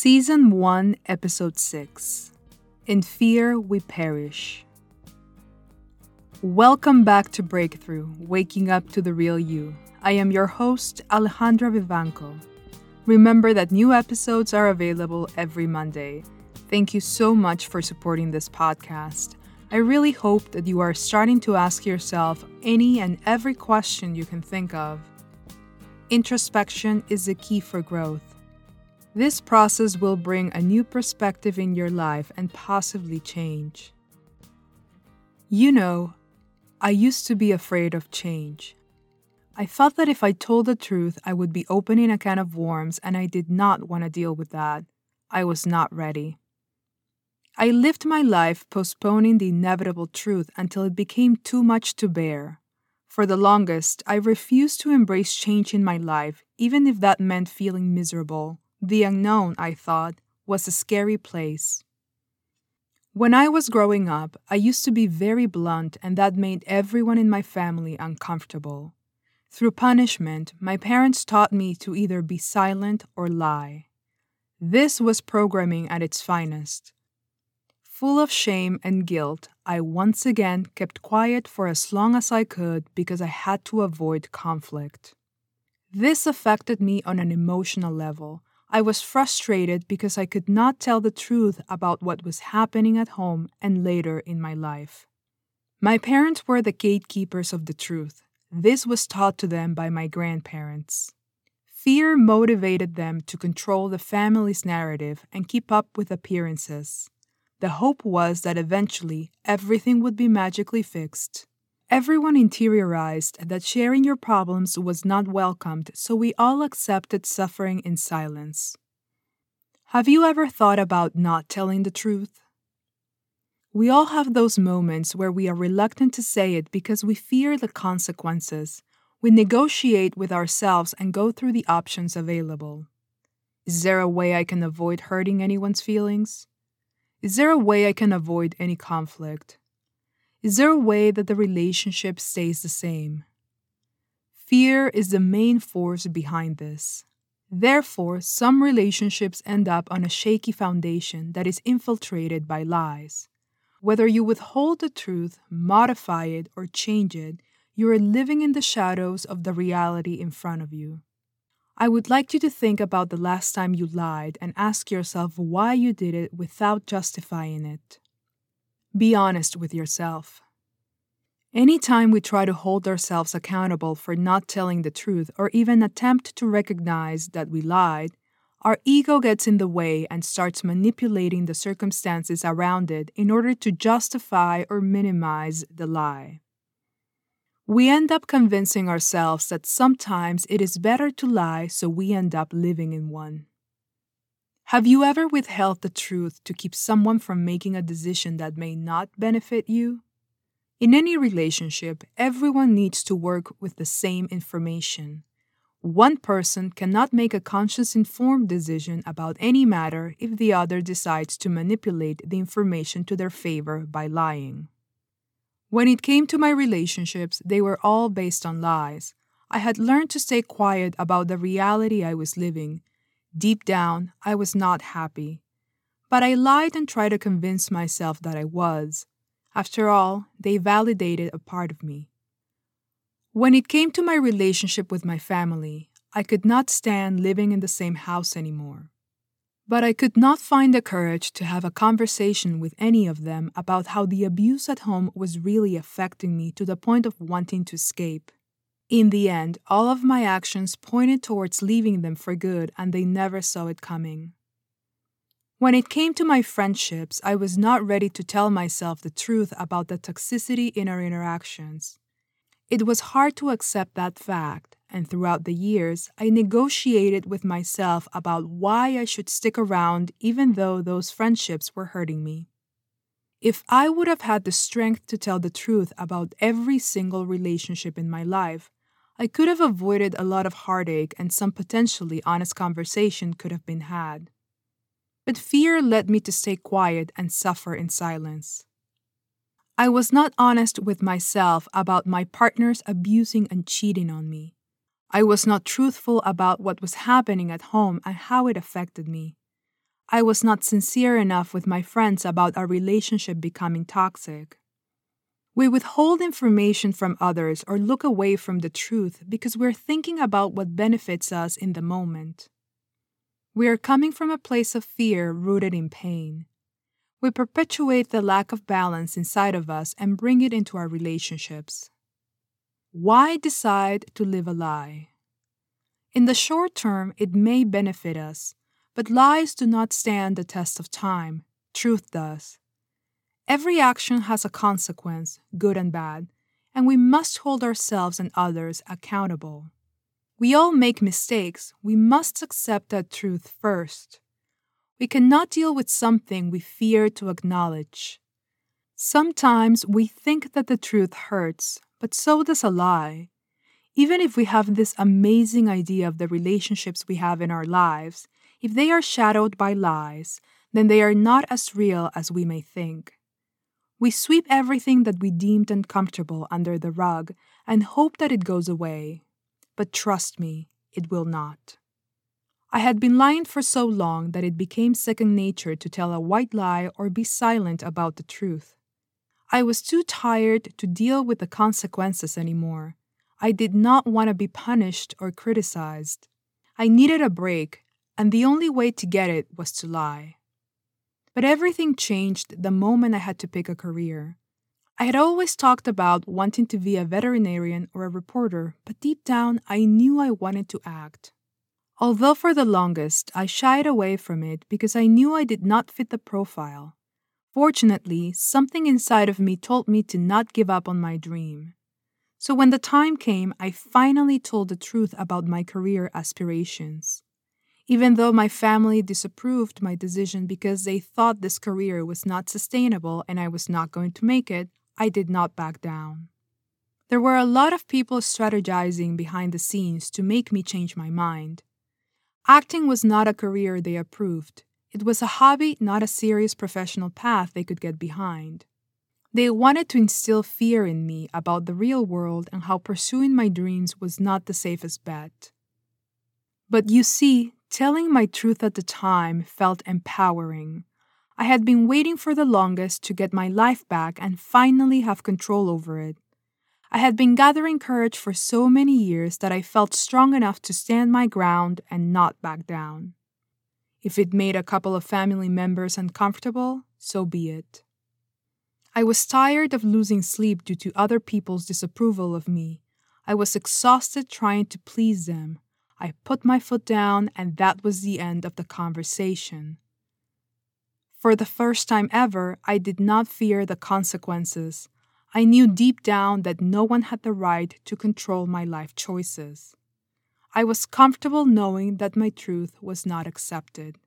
Season 1, Episode 6 In Fear We Perish. Welcome back to Breakthrough, Waking Up to the Real You. I am your host, Alejandra Vivanco. Remember that new episodes are available every Monday. Thank you so much for supporting this podcast. I really hope that you are starting to ask yourself any and every question you can think of. Introspection is the key for growth. This process will bring a new perspective in your life and possibly change. You know, I used to be afraid of change. I thought that if I told the truth, I would be opening a can of worms, and I did not want to deal with that. I was not ready. I lived my life postponing the inevitable truth until it became too much to bear. For the longest, I refused to embrace change in my life, even if that meant feeling miserable. The unknown, I thought, was a scary place. When I was growing up, I used to be very blunt, and that made everyone in my family uncomfortable. Through punishment, my parents taught me to either be silent or lie. This was programming at its finest. Full of shame and guilt, I once again kept quiet for as long as I could because I had to avoid conflict. This affected me on an emotional level. I was frustrated because I could not tell the truth about what was happening at home and later in my life. My parents were the gatekeepers of the truth. This was taught to them by my grandparents. Fear motivated them to control the family's narrative and keep up with appearances. The hope was that eventually everything would be magically fixed. Everyone interiorized that sharing your problems was not welcomed, so we all accepted suffering in silence. Have you ever thought about not telling the truth? We all have those moments where we are reluctant to say it because we fear the consequences. We negotiate with ourselves and go through the options available. Is there a way I can avoid hurting anyone's feelings? Is there a way I can avoid any conflict? Is there a way that the relationship stays the same? Fear is the main force behind this. Therefore, some relationships end up on a shaky foundation that is infiltrated by lies. Whether you withhold the truth, modify it, or change it, you are living in the shadows of the reality in front of you. I would like you to think about the last time you lied and ask yourself why you did it without justifying it. Be honest with yourself. Anytime we try to hold ourselves accountable for not telling the truth or even attempt to recognize that we lied, our ego gets in the way and starts manipulating the circumstances around it in order to justify or minimize the lie. We end up convincing ourselves that sometimes it is better to lie, so we end up living in one. Have you ever withheld the truth to keep someone from making a decision that may not benefit you? In any relationship, everyone needs to work with the same information. One person cannot make a conscious informed decision about any matter if the other decides to manipulate the information to their favor by lying. When it came to my relationships, they were all based on lies. I had learned to stay quiet about the reality I was living. Deep down, I was not happy. But I lied and tried to convince myself that I was. After all, they validated a part of me. When it came to my relationship with my family, I could not stand living in the same house anymore. But I could not find the courage to have a conversation with any of them about how the abuse at home was really affecting me to the point of wanting to escape. In the end, all of my actions pointed towards leaving them for good, and they never saw it coming. When it came to my friendships, I was not ready to tell myself the truth about the toxicity in our interactions. It was hard to accept that fact, and throughout the years, I negotiated with myself about why I should stick around even though those friendships were hurting me. If I would have had the strength to tell the truth about every single relationship in my life, I could have avoided a lot of heartache and some potentially honest conversation could have been had. But fear led me to stay quiet and suffer in silence. I was not honest with myself about my partners abusing and cheating on me. I was not truthful about what was happening at home and how it affected me. I was not sincere enough with my friends about our relationship becoming toxic. We withhold information from others or look away from the truth because we're thinking about what benefits us in the moment. We are coming from a place of fear rooted in pain. We perpetuate the lack of balance inside of us and bring it into our relationships. Why decide to live a lie? In the short term, it may benefit us, but lies do not stand the test of time. Truth does. Every action has a consequence, good and bad, and we must hold ourselves and others accountable. We all make mistakes. We must accept that truth first. We cannot deal with something we fear to acknowledge. Sometimes we think that the truth hurts, but so does a lie. Even if we have this amazing idea of the relationships we have in our lives, if they are shadowed by lies, then they are not as real as we may think. We sweep everything that we deemed uncomfortable under the rug and hope that it goes away. But trust me, it will not. I had been lying for so long that it became second nature to tell a white lie or be silent about the truth. I was too tired to deal with the consequences anymore. I did not want to be punished or criticized. I needed a break, and the only way to get it was to lie. But everything changed the moment I had to pick a career. I had always talked about wanting to be a veterinarian or a reporter, but deep down I knew I wanted to act. Although for the longest I shied away from it because I knew I did not fit the profile. Fortunately, something inside of me told me to not give up on my dream. So when the time came, I finally told the truth about my career aspirations. Even though my family disapproved my decision because they thought this career was not sustainable and I was not going to make it, I did not back down. There were a lot of people strategizing behind the scenes to make me change my mind. Acting was not a career they approved, it was a hobby, not a serious professional path they could get behind. They wanted to instill fear in me about the real world and how pursuing my dreams was not the safest bet. But you see, telling my truth at the time felt empowering. I had been waiting for the longest to get my life back and finally have control over it. I had been gathering courage for so many years that I felt strong enough to stand my ground and not back down. If it made a couple of family members uncomfortable, so be it. I was tired of losing sleep due to other people's disapproval of me. I was exhausted trying to please them. I put my foot down, and that was the end of the conversation. For the first time ever, I did not fear the consequences. I knew deep down that no one had the right to control my life choices. I was comfortable knowing that my truth was not accepted.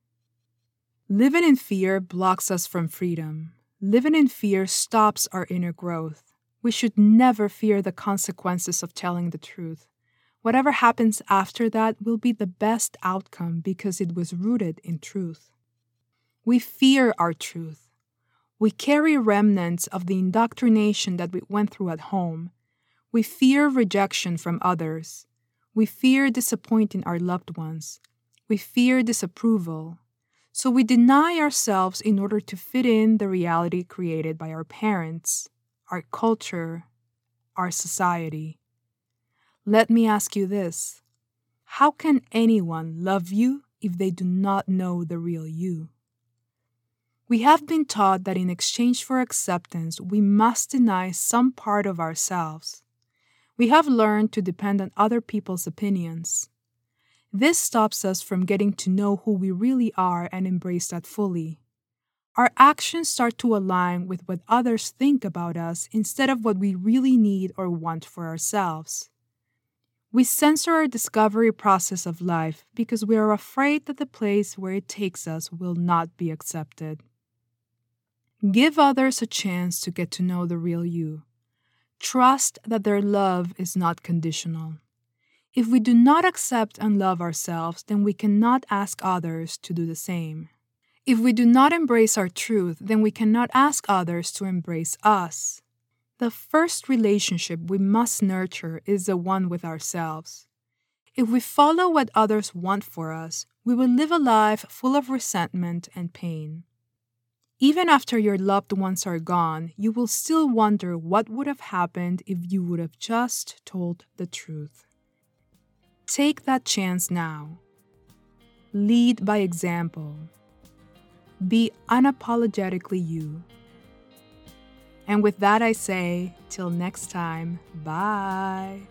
Living in fear blocks us from freedom. Living in fear stops our inner growth. We should never fear the consequences of telling the truth. Whatever happens after that will be the best outcome because it was rooted in truth. We fear our truth. We carry remnants of the indoctrination that we went through at home. We fear rejection from others. We fear disappointing our loved ones. We fear disapproval. So we deny ourselves in order to fit in the reality created by our parents, our culture, our society. Let me ask you this How can anyone love you if they do not know the real you? We have been taught that in exchange for acceptance, we must deny some part of ourselves. We have learned to depend on other people's opinions. This stops us from getting to know who we really are and embrace that fully. Our actions start to align with what others think about us instead of what we really need or want for ourselves. We censor our discovery process of life because we are afraid that the place where it takes us will not be accepted. Give others a chance to get to know the real you. Trust that their love is not conditional. If we do not accept and love ourselves, then we cannot ask others to do the same. If we do not embrace our truth, then we cannot ask others to embrace us. The first relationship we must nurture is the one with ourselves. If we follow what others want for us, we will live a life full of resentment and pain. Even after your loved ones are gone, you will still wonder what would have happened if you would have just told the truth. Take that chance now. Lead by example. Be unapologetically you. And with that, I say, till next time, bye.